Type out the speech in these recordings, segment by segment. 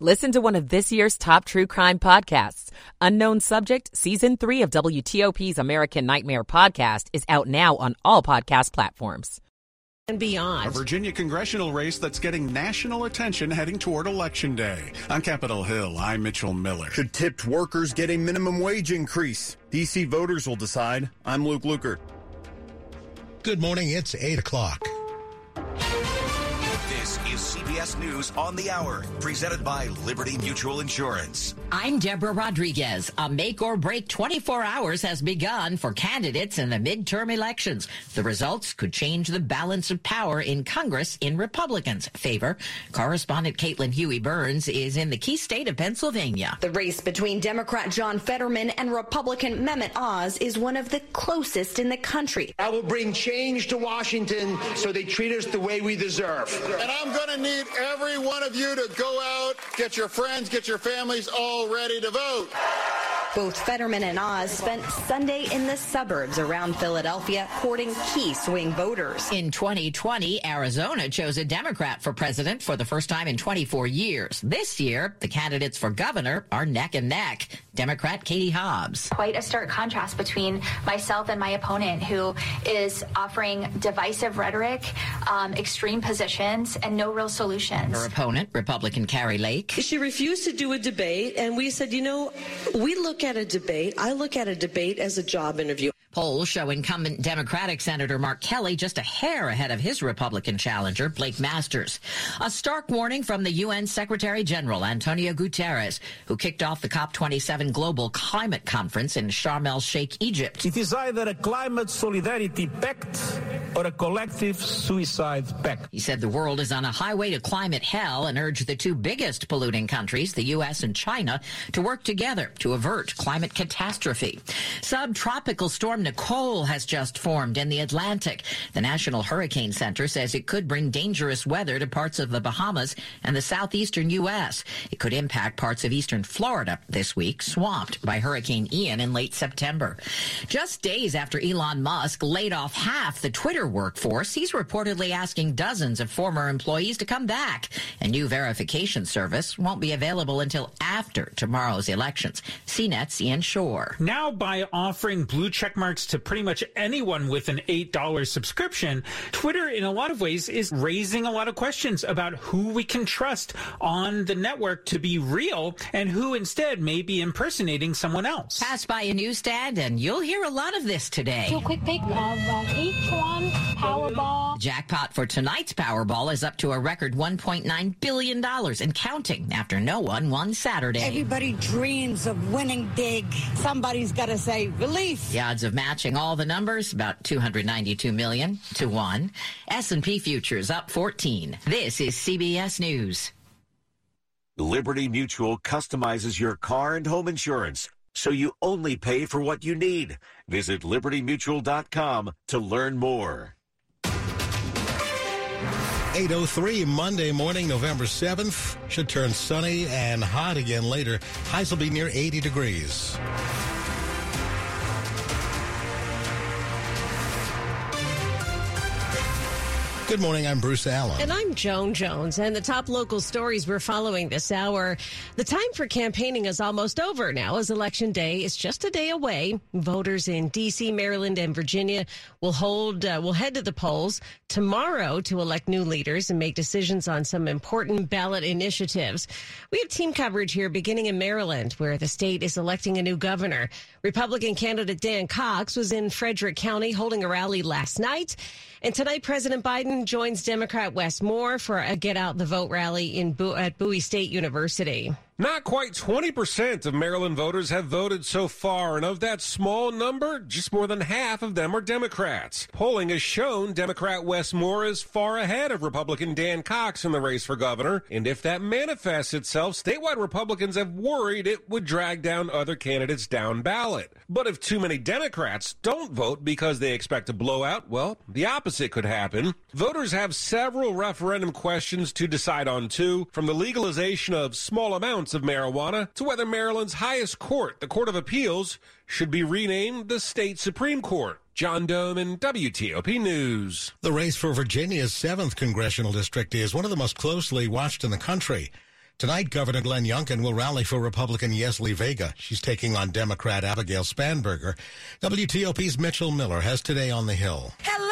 Listen to one of this year's top true crime podcasts. Unknown Subject, Season 3 of WTOP's American Nightmare podcast is out now on all podcast platforms. And beyond. A Virginia congressional race that's getting national attention heading toward Election Day. On Capitol Hill, I'm Mitchell Miller. Should tipped workers get a minimum wage increase? DC voters will decide. I'm Luke Lukert. Good morning. It's 8 o'clock. This is CBS News on the Hour, presented by Liberty Mutual Insurance. I'm Deborah Rodriguez. A make or break 24 hours has begun for candidates in the midterm elections. The results could change the balance of power in Congress in Republicans' favor. Correspondent Caitlin Huey Burns is in the key state of Pennsylvania. The race between Democrat John Fetterman and Republican Mehmet Oz is one of the closest in the country. I will bring change to Washington so they treat us the way we deserve. And I'm going to need every one of you to go out, get your friends, get your families all ready to vote. Both Fetterman and Oz spent Sunday in the suburbs around Philadelphia courting key swing voters. In 2020, Arizona chose a Democrat for president for the first time in 24 years. This year, the candidates for governor are neck and neck. Democrat Katie Hobbs. Quite a stark contrast between myself and my opponent, who is offering divisive rhetoric, um, extreme positions, and no real solutions. Her opponent, Republican Kari Lake. She refused to do a debate, and we said, you know, we look at a debate, I look at a debate as a job interview. Polls show incumbent Democratic Senator Mark Kelly just a hair ahead of his Republican challenger, Blake Masters. A stark warning from the UN Secretary General, Antonio Guterres, who kicked off the COP27 Global Climate Conference in Sharm el Sheikh, Egypt. It is either a climate solidarity pact or a collective suicide pact. He said the world is on a highway to climate hell and urged the two biggest polluting countries, the U.S. and China, to work together to avert climate catastrophe. Subtropical storm Nicole has just formed in the Atlantic. The National Hurricane Center says it could bring dangerous weather to parts of the Bahamas and the southeastern U.S. It could impact parts of eastern Florida this week, swamped by Hurricane Ian in late September. Just days after Elon Musk laid off half the Twitter workforce, he's reportedly asking dozens of former employees to come back. A new verification service won't be available until after tomorrow's elections. CNET's Ian Shore. Now, by offering blue check marks to pretty much anyone with an $8 subscription, Twitter, in a lot of ways, is raising a lot of questions about who we can trust on the network to be real and who instead may be impersonating someone else. Pass by a newsstand and you'll hear a lot of this today. Do a quick pick of uh, each one. Powerball. Jackpot for tonight's Powerball is up to a record $1.9 billion and counting after no one won Saturday. Everybody dreams of winning big. Somebody's got to say relief. The odds of matching all the numbers about 292 million to 1. S&P futures up 14. This is CBS News. Liberty Mutual customizes your car and home insurance so you only pay for what you need. Visit libertymutual.com to learn more. 803 Monday morning, November 7th. Should turn sunny and hot again later. Highs will be near 80 degrees. Good morning. I'm Bruce Allen. And I'm Joan Jones. And the top local stories we're following this hour. The time for campaigning is almost over now, as Election Day is just a day away. Voters in D.C., Maryland, and Virginia will hold uh, will head to the polls tomorrow to elect new leaders and make decisions on some important ballot initiatives. We have team coverage here, beginning in Maryland, where the state is electing a new governor. Republican candidate Dan Cox was in Frederick County holding a rally last night. And tonight, President Biden joins Democrat Wes Moore for a Get Out the Vote rally in Bo- at Bowie State University. Not quite 20% of Maryland voters have voted so far, and of that small number, just more than half of them are Democrats. Polling has shown Democrat Wes Moore is far ahead of Republican Dan Cox in the race for governor, and if that manifests itself, statewide Republicans have worried it would drag down other candidates down ballot. But if too many Democrats don't vote because they expect a blowout, well, the opposite could happen. Voters have several referendum questions to decide on, too, from the legalization of small amounts of marijuana to whether Maryland's highest court, the Court of Appeals, should be renamed the state Supreme Court. John Domen WTOP News. The race for Virginia's 7th congressional district is one of the most closely watched in the country. Tonight, Governor Glenn Youngkin will rally for Republican Yesli Vega. She's taking on Democrat Abigail Spanberger. WTOP's Mitchell Miller has today on the Hill. Hello, Prince William County!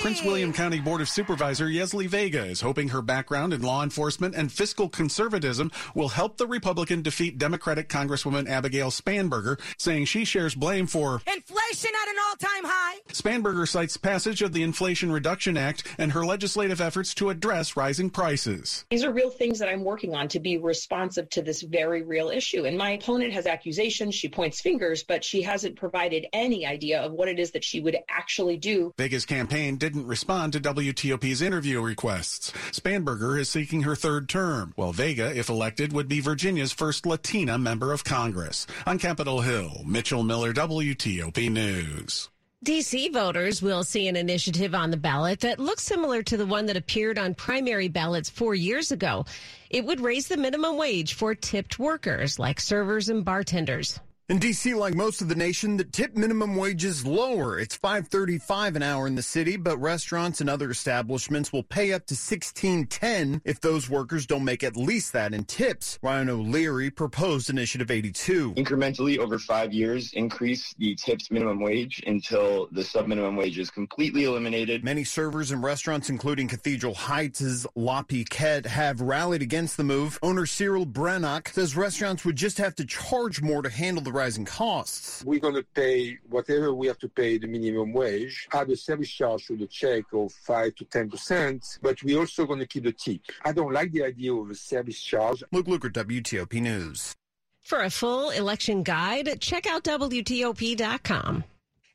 Prince William County Board of Supervisor Yesli Vega is hoping her background in law enforcement and fiscal conservatism will help the Republican defeat Democratic Congresswoman Abigail Spanberger, saying she shares blame for inflation at an all-time high. Spanberger cites passage of the Inflation Reduction Act and her legislative efforts to address rising prices. These are real things that I'm working on to be responsive to this very real issue. And my opponent has accusations, she points fingers, but she hasn't provided any idea of what it is that she would actually do. Vega's campaign didn't respond to WTOP's interview requests. Spanberger is seeking her third term, while Vega, if elected, would be Virginia's first Latina member of Congress. On Capitol Hill, Mitchell Miller, WTOP News. DC voters will see an initiative on the ballot that looks similar to the one that appeared on primary ballots four years ago. It would raise the minimum wage for tipped workers like servers and bartenders. In DC, like most of the nation, the tip minimum wage is lower. It's 5.35 an hour in the city, but restaurants and other establishments will pay up to 16.10 if those workers don't make at least that in tips. Ryan O'Leary proposed Initiative 82. Incrementally over 5 years increase the tips minimum wage until the sub minimum wage is completely eliminated. Many servers and restaurants including Cathedral Heights' La Piquette have rallied against the move. Owner Cyril Brannock says restaurants would just have to charge more to handle the rising costs. We're going to pay whatever we have to pay the minimum wage, add a service charge to the check of 5 to 10%, but we're also going to keep the tip. I don't like the idea of a service charge. Luke Lukert, WTOP News. For a full election guide, check out WTOP.com.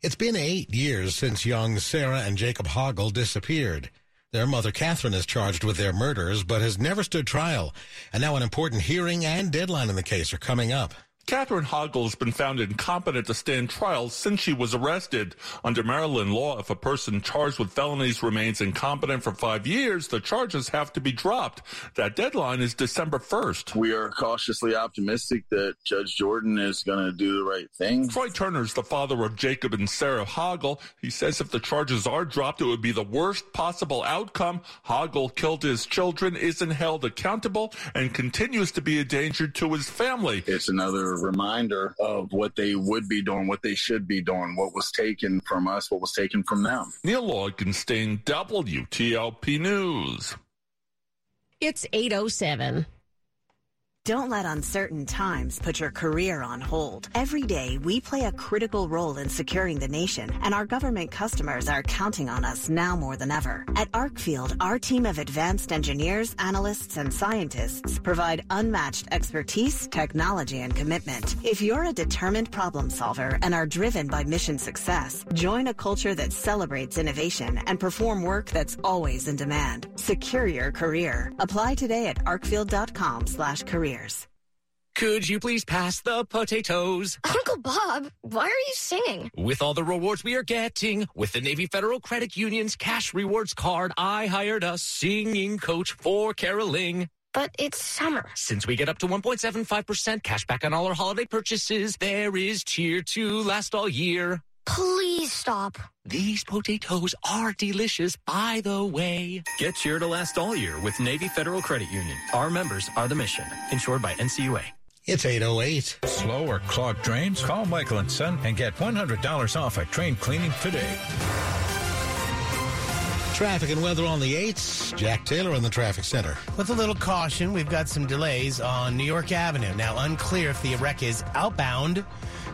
It's been eight years since young Sarah and Jacob Hoggle disappeared. Their mother, Catherine, is charged with their murders, but has never stood trial. And now an important hearing and deadline in the case are coming up. Catherine Hoggle has been found incompetent to stand trial since she was arrested. Under Maryland law, if a person charged with felonies remains incompetent for five years, the charges have to be dropped. That deadline is December 1st. We are cautiously optimistic that Judge Jordan is going to do the right thing. Troy Turner is the father of Jacob and Sarah Hoggle. He says if the charges are dropped, it would be the worst possible outcome. Hoggle killed his children, isn't held accountable, and continues to be a danger to his family. It's another reminder of what they would be doing, what they should be doing, what was taken from us, what was taken from them. Neil Augenstein, WTOP News. It's 807. Don't let uncertain times put your career on hold. Every day, we play a critical role in securing the nation, and our government customers are counting on us now more than ever. At Arcfield, our team of advanced engineers, analysts, and scientists provide unmatched expertise, technology, and commitment. If you're a determined problem solver and are driven by mission success, join a culture that celebrates innovation and perform work that's always in demand. Secure your career. Apply today at arcfield.com slash career. Could you please pass the potatoes? Uncle Bob, why are you singing? With all the rewards we are getting, with the Navy Federal Credit Union's cash rewards card, I hired a singing coach for caroling. But it's summer. Since we get up to 1.75% cash back on all our holiday purchases, there is cheer to last all year. Please stop. These potatoes are delicious, by the way. Get cheer to last all year with Navy Federal Credit Union. Our members are the mission. Insured by NCUA. It's 808. Slow or clogged drains? Call Michael and Son and get $100 off at drain cleaning today. Traffic and weather on the 8s. Jack Taylor in the traffic center. With a little caution, we've got some delays on New York Avenue. Now, unclear if the wreck is outbound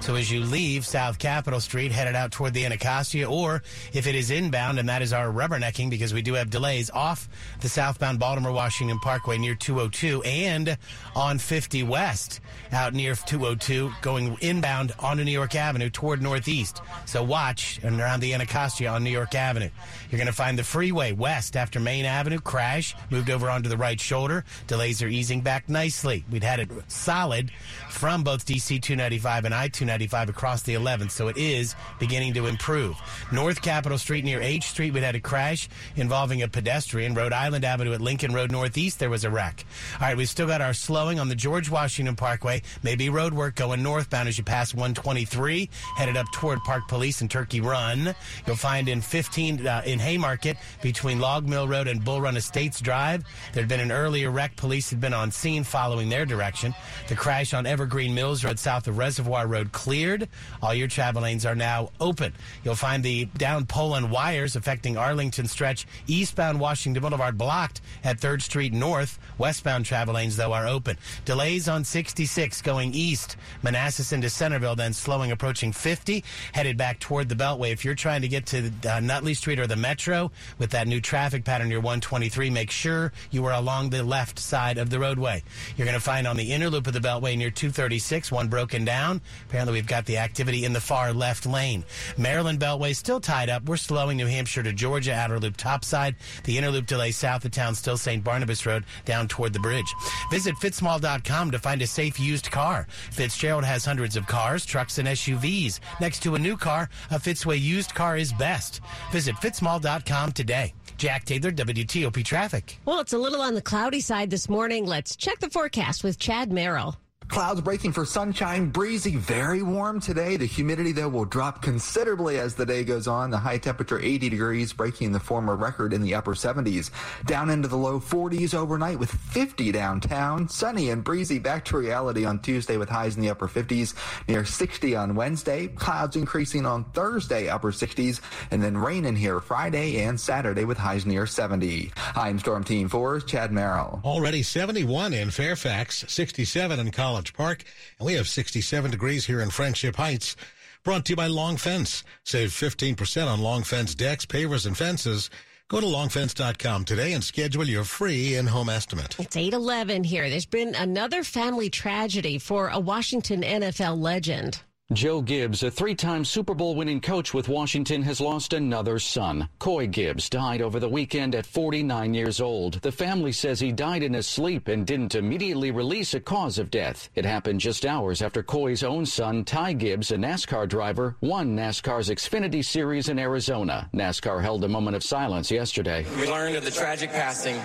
So as you leave South Capitol Street, headed out toward the Anacostia, or if it is inbound, and that is our rubbernecking because we do have delays off the southbound Baltimore Washington Parkway near 202 and on 50 West out near 202 going inbound onto New York Avenue toward Northeast. So watch and around the Anacostia on New York Avenue. You're going to find the freeway west after Main Avenue crash moved over onto the right shoulder. Delays are easing back nicely. We'd had it solid from both DC 295 and I 295 across the 11th, so it is beginning to improve. North Capitol Street near H Street, we had a crash involving a pedestrian. Rhode Island Avenue at Lincoln Road Northeast, there was a wreck. All right, we've still got our slowing on the George Washington Parkway. Maybe road work going northbound as you pass 123, headed up toward Park Police and Turkey Run. You'll find in 15 uh, in Haymarket between Log Mill Road and Bull Run Estates Drive. There had been an earlier wreck. Police had been on scene following their direction. The crash on Evergreen Mills Road south of Reservoir Road cleared. All your travel lanes are now open. You'll find the down pole and wires affecting Arlington stretch eastbound Washington Boulevard blocked at 3rd Street North. Westbound travel lanes, though, are open. Delays on 66 going east, Manassas into Centerville, then slowing approaching 50, headed back toward the Beltway. If you're trying to get to uh, Nutley Street or the Metro with that new traffic pattern near 123, make sure you are along the left side of the roadway. You're going to find on the inner loop of the Beltway near 236, one broken down. Apparently, we've got the activity in the far left lane. Maryland Beltway still tied up. We're slowing New Hampshire to Georgia, outer loop topside. The inner loop delay south of town, still St. Barnabas Road down toward the bridge. Visit fitzmall.com to find a safe used car. Fitzgerald has hundreds of cars, trucks, and SUVs. Next to a new car, a Fitzway used car is best. Visit fitzmall.com today. Jack Taylor, WTOP Traffic. Well, it's a little on the cloudy side this morning. Let's check the forecast with Chad Merrill. Clouds breaking for sunshine, breezy, very warm today. The humidity, though, will drop considerably as the day goes on. The high temperature 80 degrees, breaking the former record in the upper 70s. Down into the low 40s overnight with 50 downtown. Sunny and breezy back to reality on Tuesday with highs in the upper 50s, near 60 on Wednesday. Clouds increasing on Thursday, upper 60s, and then rain in here Friday and Saturday with highs near 70. I'm Storm Team 4's Chad Merrill. Already 71 in Fairfax, 67 in College. College Park, and we have 67 degrees here in Friendship Heights. Brought to you by Long Fence. Save 15% on Long Fence decks, pavers, and fences. Go to longfence.com today and schedule your free in-home estimate. It's 811 here. There's been another family tragedy for a Washington NFL legend. Joe Gibbs, a three-time Super Bowl winning coach with Washington, has lost another son. Coy Gibbs died over the weekend at 49 years old. The family says he died in his sleep and didn't immediately release a cause of death. It happened just hours after Coy's own son, Ty Gibbs, a NASCAR driver, won NASCAR's Xfinity Series in Arizona. NASCAR held a moment of silence yesterday. We learned of the tragic passing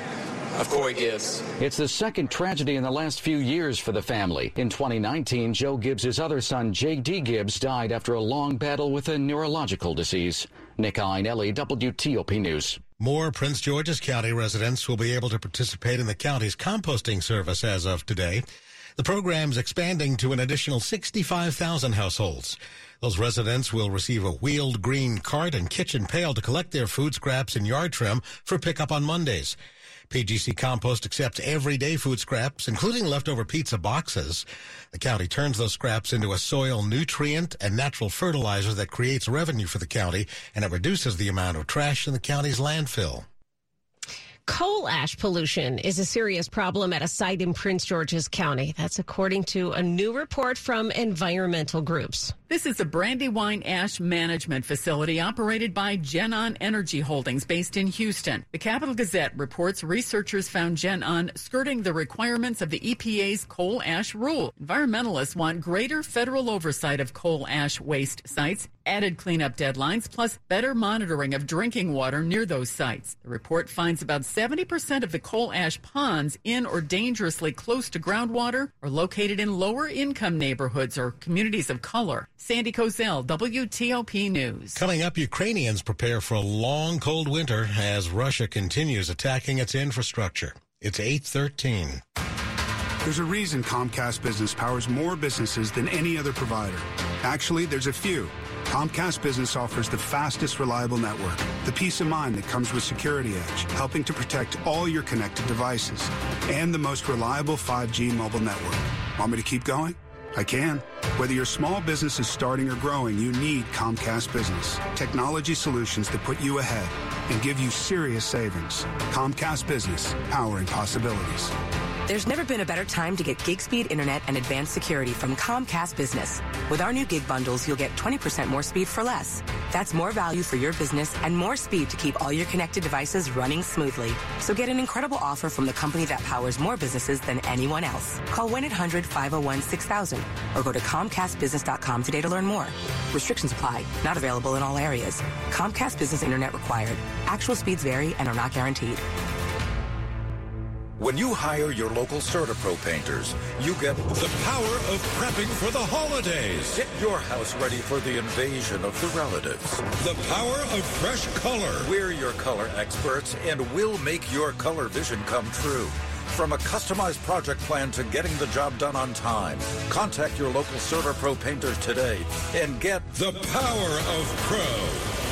of Coy Gibbs. It's the second tragedy in the last few years for the family. In 2019, Joe Gibbs' other son, J.D. Gibbs, died after a long battle with a neurological disease. Nick Iannelli, WTOP News. More Prince George's County residents will be able to participate in the county's composting service as of today. The program's expanding to an additional 65,000 households. Those residents will receive a wheeled green cart and kitchen pail to collect their food scraps and yard trim for pickup on Mondays. PGC Compost accepts everyday food scraps, including leftover pizza boxes. The county turns those scraps into a soil nutrient and natural fertilizer that creates revenue for the county, and it reduces the amount of trash in the county's landfill. Coal ash pollution is a serious problem at a site in Prince George's County. That's according to a new report from environmental groups. This is a Brandywine Ash Management Facility operated by GenOn Energy Holdings based in Houston. The Capital Gazette reports researchers found GenOn skirting the requirements of the EPA's coal ash rule. Environmentalists want greater federal oversight of coal ash waste sites, added cleanup deadlines, plus better monitoring of drinking water near those sites. The report finds about 70% of the coal ash ponds in or dangerously close to groundwater are located in lower income neighborhoods or communities of color. Sandy Kozel, WTOP News. Coming up, Ukrainians prepare for a long, cold winter as Russia continues attacking its infrastructure. It's 813. There's a reason Comcast Business powers more businesses than any other provider. Actually, there's a few. Comcast Business offers the fastest, reliable network, the peace of mind that comes with Security Edge, helping to protect all your connected devices, and the most reliable 5G mobile network. Want me to keep going? I can. Whether your small business is starting or growing, you need Comcast Business. Technology solutions that put you ahead and give you serious savings. Comcast Business, powering possibilities. There's never been a better time to get gig speed internet and advanced security from Comcast Business. With our new gig bundles, you'll get 20% more speed for less. That's more value for your business and more speed to keep all your connected devices running smoothly. So get an incredible offer from the company that powers more businesses than anyone else. Call 1-800-501-6000 or go to comcastbusiness.com today to learn more. Restrictions apply. Not available in all areas. Comcast Business Internet required. Actual speeds vary and are not guaranteed. When you hire your local CertaPro painters, you get the power of prepping for the holidays. Get your house ready for the invasion of the relatives. The power of fresh color. We're your color experts and we'll make your color vision come true. From a customized project plan to getting the job done on time, contact your local CertaPro painters today and get the power of pro.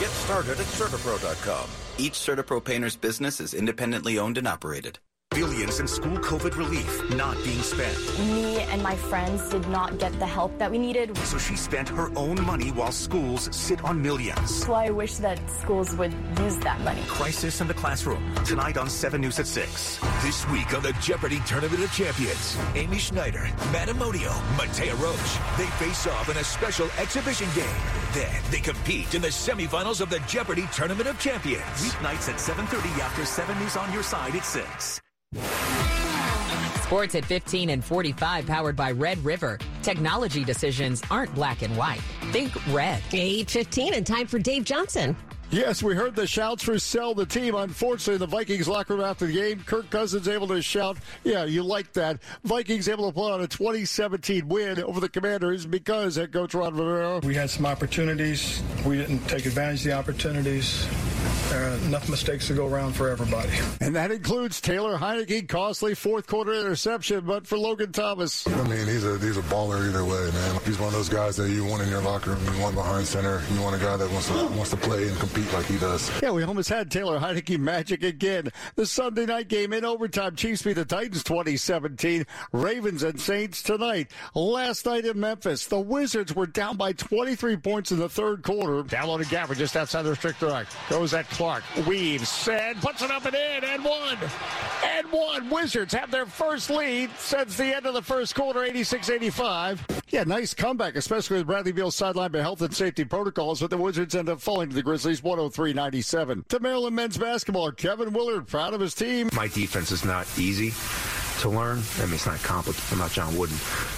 Get started at CertaPro.com. Each CertaPro painter's business is independently owned and operated. Billions in school COVID relief not being spent. Me and my friends did not get the help that we needed. So she spent her own money while schools sit on millions. So I wish that schools would use that money. Crisis in the Classroom, tonight on 7 News at 6. This week on the Jeopardy Tournament of Champions, Amy Schneider, Matt Amodio, Mattea Roach, they face off in a special exhibition game. Then they compete in the semifinals of the Jeopardy Tournament of Champions. Weeknights at 7.30 after 7 News on your side at 6. Sports at 15 and 45 powered by Red River. Technology decisions aren't black and white. Think red. 815 and time for Dave Johnson. Yes, we heard the shouts for sell the team. Unfortunately, the Vikings locker room after the game, Kirk Cousins able to shout, yeah, you like that. Vikings able to pull out a 2017 win over the Commanders because head coach Ron Rivera. We had some opportunities. We didn't take advantage of the opportunities. Uh, enough mistakes to go around for everybody. And that includes Taylor Heinicke, costly fourth quarter interception, but for Logan Thomas. I mean, he's a he's a baller either way, man. He's one of those guys that you want in your locker room. You want behind center. You want a guy that wants to wants to play and compete like he does. Yeah, we almost had Taylor Heinicke magic again. The Sunday night game in overtime. Chiefs beat the Titans 2017. Ravens and Saints tonight. Last night in Memphis, the Wizards were down by 23 points in the third quarter. Downloaded Gafford just outside the restricted arc. Goes at Clark. Weaves. Said puts it up and in and one. And one. Wizards have their first lead since the end of the first quarter, 86-85. Yeah, nice comeback, especially with Bradley Beal sidelined by health and safety protocols, but the Wizards end up falling to the Grizzlies 103-97. To Maryland men's basketball, Kevin Willard proud of his team. My defense is not easy to learn. I mean, it's not complicated. I'm not John Wooden.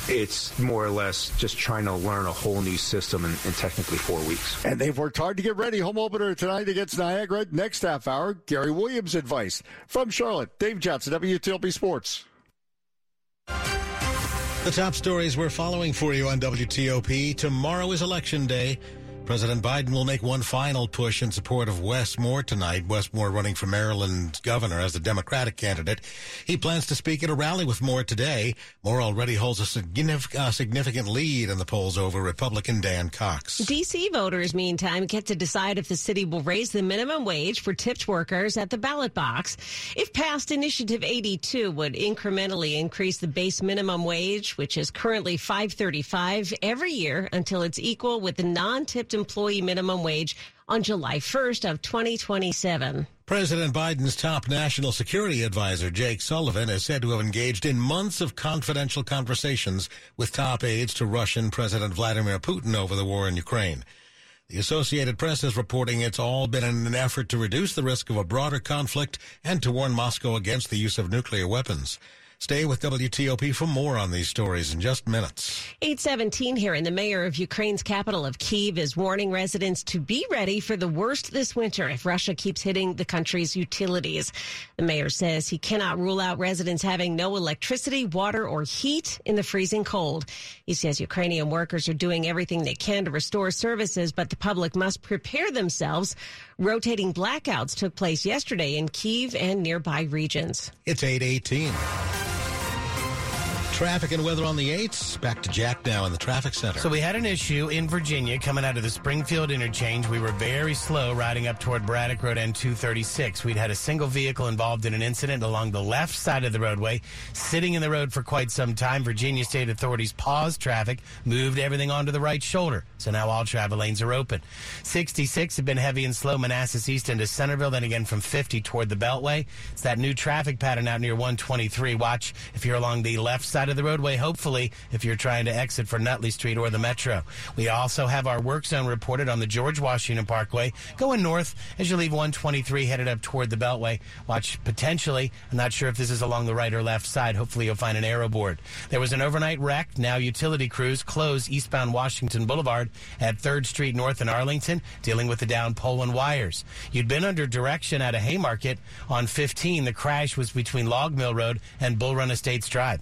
It's more or less just trying to learn a whole new system in, in, technically four weeks. And they've worked hard to get ready. Home opener tonight against Niagara. Next half hour, Gary Williams advice. From Charlotte, Dave Johnson, WTOP Sports. The top stories we're following for you on WTOP. Tomorrow is Election Day. President Biden will make one final push in support of Wes Moore tonight. Wes Moore running for Maryland governor as the Democratic candidate. He plans to speak at a rally with Moore today. Moore already holds a uh, significant lead in the polls over Republican Dan Cox. D.C. voters, meantime, get to decide if the city will raise the minimum wage for tipped workers at the ballot box. If passed, Initiative 82 would incrementally increase the base minimum wage, which is currently 535 every year until it's equal with the non-tipped employee minimum wage on July 1st of 2027. President Biden's top national security advisor, Jake Sullivan, is said to have engaged in months of confidential conversations with top aides to Russian President Vladimir Putin over the war in Ukraine. The Associated Press is reporting it's all been in an effort to reduce the risk of a broader conflict and to warn Moscow against the use of nuclear weapons. Stay with WTOP for more on these stories in just minutes. 817 here, and the mayor of Ukraine's capital of Kiev is warning residents to be ready for the worst this winter if Russia keeps hitting the country's utilities. The mayor says he cannot rule out residents having no electricity, water, or heat in the freezing cold. He says Ukrainian workers are doing everything they can to restore services, but the public must prepare themselves. Rotating blackouts took place yesterday in Kiev and nearby regions. It's 818. Traffic and weather on the 8th. Back to Jack now in the traffic center. So we had an issue in Virginia coming out of the Springfield interchange. We were very slow riding up toward Braddock Road and 236. We'd had a single vehicle involved in an incident along the left side of the roadway, sitting in the road for quite some time. Virginia State authorities paused traffic, moved everything onto the right shoulder. So now all travel lanes are open. 66 had been heavy and slow Manassas East into Centerville, then again from 50 toward the Beltway. It's that new traffic pattern out near 123. Watch if you're along the left side of the roadway, hopefully, if you're trying to exit for Nutley Street or the Metro. We also have our work zone reported on the George Washington Parkway going north as you leave 123 headed up toward the Beltway. Watch potentially, I'm not sure if this is along the right or left side. Hopefully, you'll find an arrow board. There was an overnight wreck. Now, utility crews close eastbound Washington Boulevard at 3rd Street North in Arlington, dealing with the down pole and wires. You'd been under direction at a Haymarket on 15. The crash was between Log Mill Road and Bull Run Estates Drive.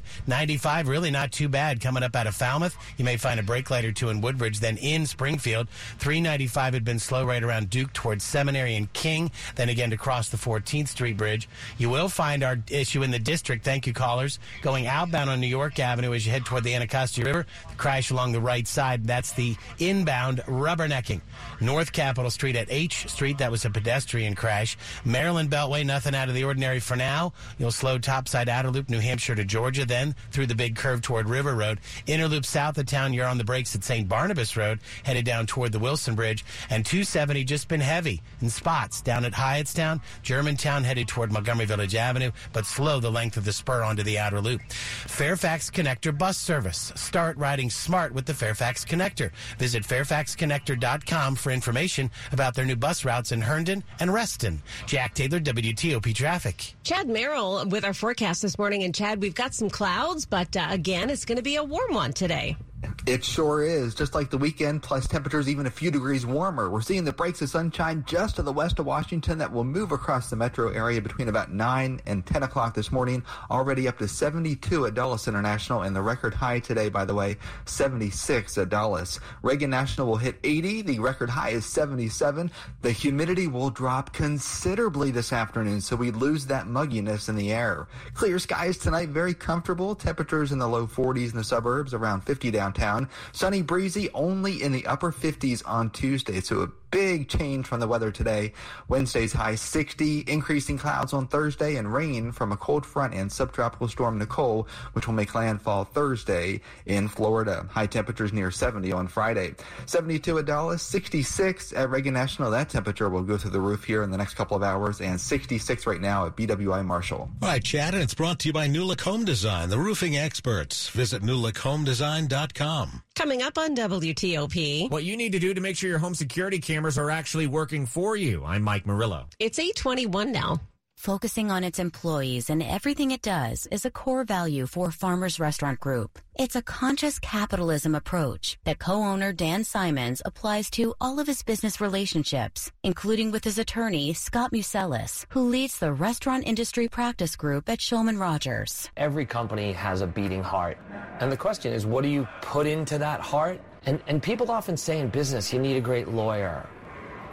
95, really not too bad coming up out of Falmouth. You may find a brake light or two in Woodbridge, then in Springfield. 395 had been slow right around Duke towards Seminary and King, then again to cross the 14th Street Bridge. You will find our issue in the district, thank you callers, going outbound on New York Avenue as you head toward the Anacostia River. The crash along the right side, that's the inbound rubbernecking. North Capitol Street at H Street, that was a pedestrian crash. Maryland Beltway, nothing out of the ordinary for now. You'll slow topside outer loop, New Hampshire to Georgia, then through the big curve toward River Road. Inner loop south of town, you're on the brakes at St. Barnabas Road, headed down toward the Wilson Bridge. And 270 just been heavy in spots down at Hyattstown. Germantown headed toward Montgomery Village Avenue, but slow the length of the spur onto the outer loop. Fairfax Connector bus service. Start riding smart with the Fairfax Connector. Visit fairfaxconnector.com for information about their new bus routes in Herndon and Reston. Jack Taylor, WTOP Traffic. Chad Merrill with our forecast this morning. And Chad, we've got some clouds, but uh, again, it's going to be a warm one today. It sure is. Just like the weekend, plus temperatures even a few degrees warmer. We're seeing the breaks of sunshine just to the west of Washington that will move across the metro area between about 9 and 10 o'clock this morning. Already up to 72 at Dulles International, and the record high today, by the way, 76 at Dulles. Reagan National will hit 80. The record high is 77. The humidity will drop considerably this afternoon, so we lose that mugginess in the air. Clear skies tonight, very comfortable. Temperatures in the low 40s in the suburbs, around 50 down downtown. Sunny, breezy, only in the upper 50s on Tuesday. So big change from the weather today. Wednesday's high 60, increasing clouds on Thursday, and rain from a cold front and subtropical storm Nicole, which will make landfall Thursday in Florida. High temperatures near 70 on Friday. 72 at Dulles, 66 at Reagan National. That temperature will go through the roof here in the next couple of hours, and 66 right now at BWI Marshall. All right, Chad, and it's brought to you by New Look Home Design, the roofing experts. Visit newlookhomedesign.com. Coming up on WTOP. What you need to do to make sure your home security cameras are actually working for you. I'm Mike Murillo. It's 821 now. Focusing on its employees and everything it does is a core value for Farmers Restaurant Group. It's a conscious capitalism approach that co-owner Dan Simons applies to all of his business relationships, including with his attorney, Scott Museles, who leads the restaurant industry practice group at Shulman Rogers. Every company has a beating heart. And the question is, what do you put into that heart? And, and people often say in business, you need a great lawyer.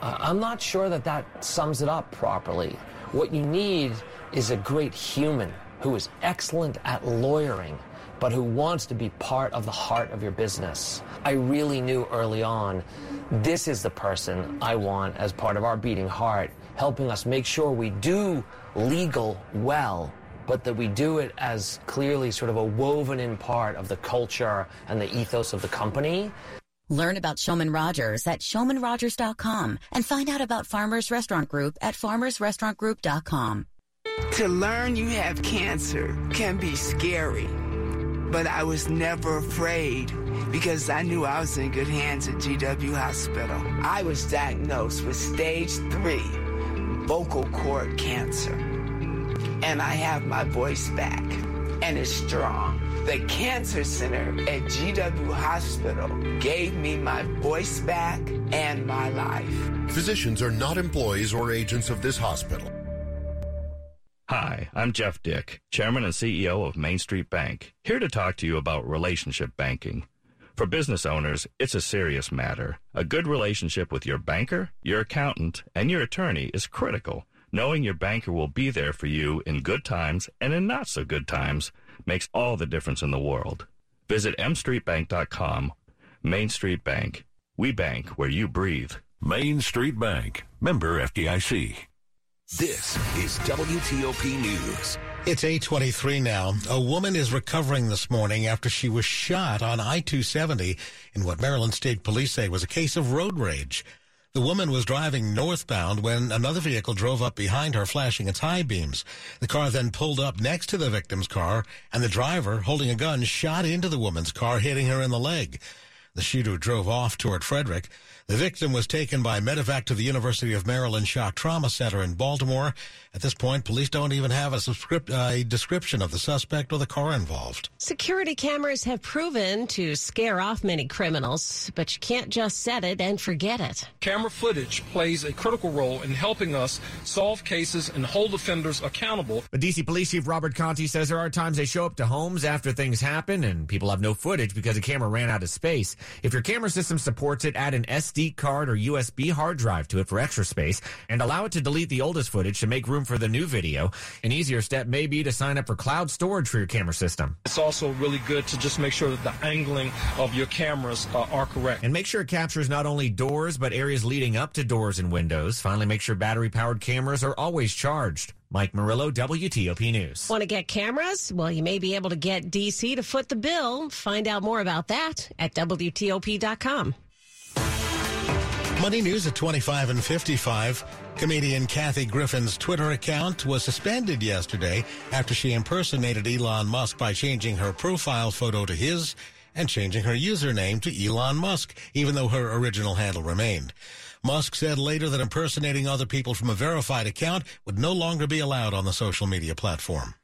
Uh, I'm not sure that that sums it up properly. What you need is a great human who is excellent at lawyering, but who wants to be part of the heart of your business. I really knew early on this is the person I want as part of our beating heart, helping us make sure we do legal well, but that we do it as clearly sort of a woven in part of the culture and the ethos of the company. Learn about Shulman Rogers at shulmanrogers.com and find out about Farmers Restaurant Group at farmersrestaurantgroup.com. To learn you have cancer can be scary, but I was never afraid because I knew I was in good hands at GW Hospital. I was diagnosed with stage three vocal cord cancer, and I have my voice back, and it's strong. The Cancer Center at GW Hospital gave me my voice back and my life. Physicians are not employees or agents of this hospital. Hi, I'm Jeff Dick, Chairman and CEO of Main Street Bank, here to talk to you about relationship banking. For business owners, it's a serious matter. A good relationship with your banker, your accountant, and your attorney is critical. Knowing your banker will be there for you in good times and in not so good times makes all the difference in the world. Visit mstreetbank.com. Main Street Bank. We bank where you breathe. Main Street Bank. Member FDIC. This is WTOP News. It's 823 now. A woman is recovering this morning after she was shot on I-270 in what Maryland State Police say was a case of road rage. The woman was driving northbound when another vehicle drove up behind her, flashing its high beams. The car then pulled up next to the victim's car, and the driver, holding a gun, shot into the woman's car, hitting her in the leg. The shooter drove off toward Frederick. The victim was taken by medevac to the University of Maryland Shock Trauma Center in Baltimore. At this point, police don't even have a, subscript, uh, a description of the suspect or the car involved. Security cameras have proven to scare off many criminals, but you can't just set it and forget it. Camera footage plays a critical role in helping us solve cases and hold offenders accountable. But DC Police Chief Robert Contee says there are times they show up to homes after things happen and people have no footage because the camera ran out of space. If your camera system supports it, add an SD card or USB hard drive to it for extra space and allow it to delete the oldest footage to make room for the new video. An easier step may be to sign up for cloud storage for your camera system. It's also really good to just make sure that the angling of your cameras uh, are correct. And make sure it captures not only doors, but areas leading up to doors and windows. Finally, make sure battery powered cameras are always charged. Mike Murillo, WTOP News. Want to get cameras? Well, you may be able to get DC to foot the bill. Find out more about that at WTOP.com. Money News at 25 and 55. Comedian Kathy Griffin's Twitter account was suspended yesterday after she impersonated Elon Musk by changing her profile photo to his and changing her username to Elon Musk, even though her original handle remained. Musk said later that impersonating other people from a verified account would no longer be allowed on the social media platform.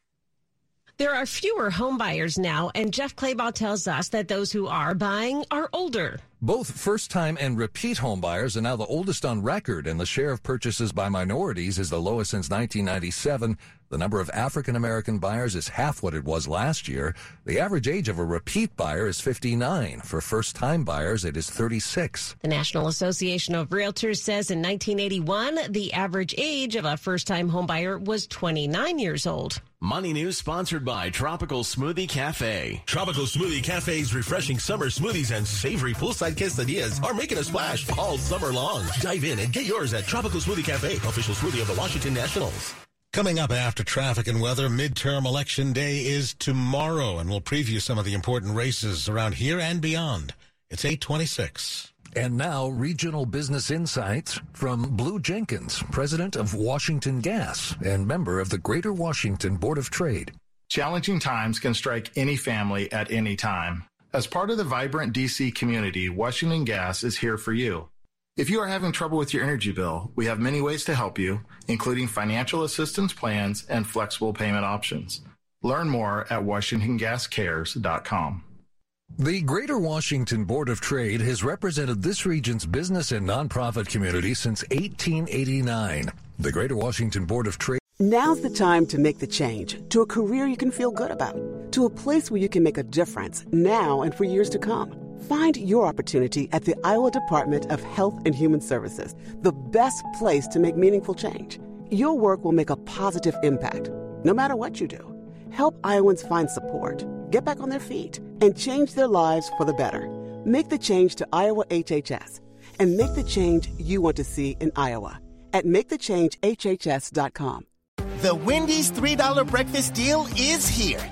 There are fewer homebuyers now, and Jeff Clabaugh tells us that those who are buying are older. Both first time and repeat home buyers are now the oldest on record, and the share of purchases by minorities is the lowest since 1997. The number of African American buyers is half what it was last year. The average age of a repeat buyer is 59. For first time buyers, it is 36. The National Association of Realtors says in 1981, the average age of a first time homebuyer was 29 years old. Money News sponsored by Tropical Smoothie Cafe. Tropical Smoothie Cafe's refreshing summer smoothies and savory poolside quesadillas are making a splash all summer long. Dive in and get yours at Tropical Smoothie Cafe, official smoothie of the Washington Nationals. Coming up after traffic and weather, midterm election day is tomorrow, and we'll preview some of the important races around here and beyond. It's 826. And now, regional business insights from Blue Jenkins, president of Washington Gas and member of the Greater Washington Board of Trade. Challenging times can strike any family at any time. As part of the vibrant DC community, Washington Gas is here for you. If you are having trouble with your energy bill, we have many ways to help you, including financial assistance plans and flexible payment options. Learn more at WashingtonGasCares.com. The Greater Washington Board of Trade has represented this region's business and nonprofit community since 1889. The Greater Washington Board of Trade. Now's the time to make the change to a career you can feel good about, to a place where you can make a difference now and for years to come. Find your opportunity at the Iowa Department of Health and Human Services, the best place to make meaningful change. Your work will make a positive impact, no matter what you do. Help Iowans find support, get back on their feet, and change their lives for the better. Make the change to Iowa HHS and make the change you want to see in Iowa at makethechangehhs.com. The Wendy's $3 breakfast deal is here.